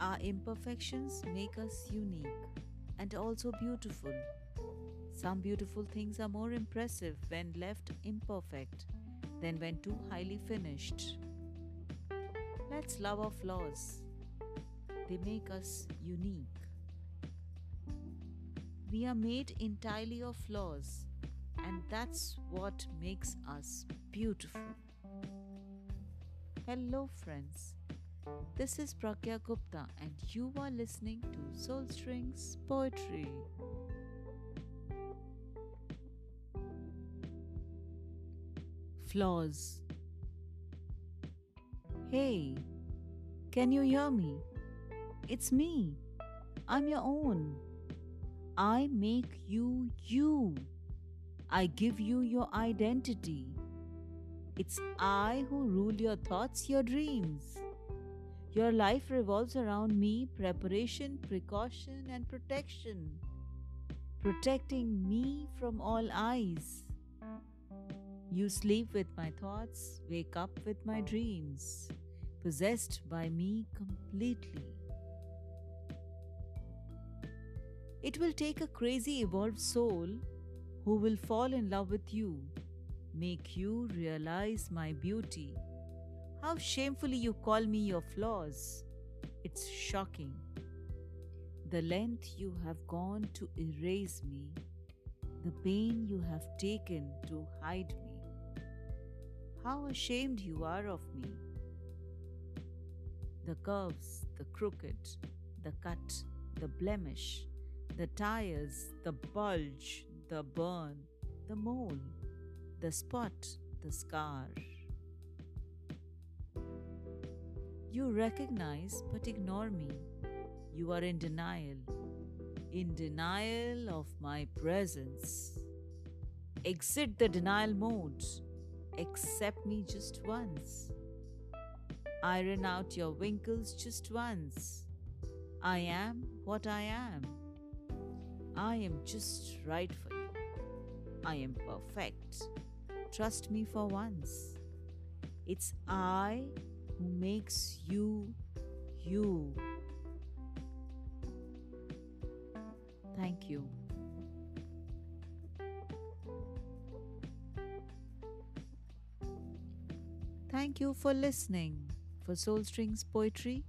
Our imperfections make us unique and also beautiful. Some beautiful things are more impressive when left imperfect than when too highly finished. Let's love our flaws, they make us unique. We are made entirely of flaws, and that's what makes us beautiful. Hello, friends. This is Pragya Gupta, and you are listening to Soul Strings Poetry. Flaws. Hey, can you hear me? It's me. I'm your own. I make you you. I give you your identity. It's I who rule your thoughts, your dreams. Your life revolves around me, preparation, precaution, and protection. Protecting me from all eyes. You sleep with my thoughts, wake up with my dreams, possessed by me completely. It will take a crazy evolved soul who will fall in love with you, make you realize my beauty. How shamefully you call me your flaws. It's shocking. The length you have gone to erase me, the pain you have taken to hide me. How ashamed you are of me. The curves, the crooked, the cut, the blemish, the tires, the bulge, the burn, the mole, the spot, the scar. You recognize but ignore me. You are in denial, in denial of my presence. Exit the denial mode. Accept me just once. Iron out your wrinkles just once. I am what I am. I am just right for you. I am perfect. Trust me for once. It's I who makes you you. Thank you. Thank you for listening. For Soul Strings Poetry,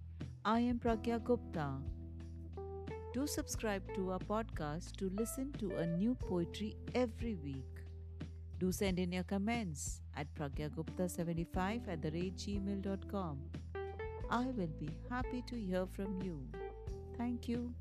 I am Pragya Gupta. Do subscribe to our podcast to listen to a new poetry every week. Do send in your comments at pragyagupta75 at the rate gmail.com. I will be happy to hear from you. Thank you.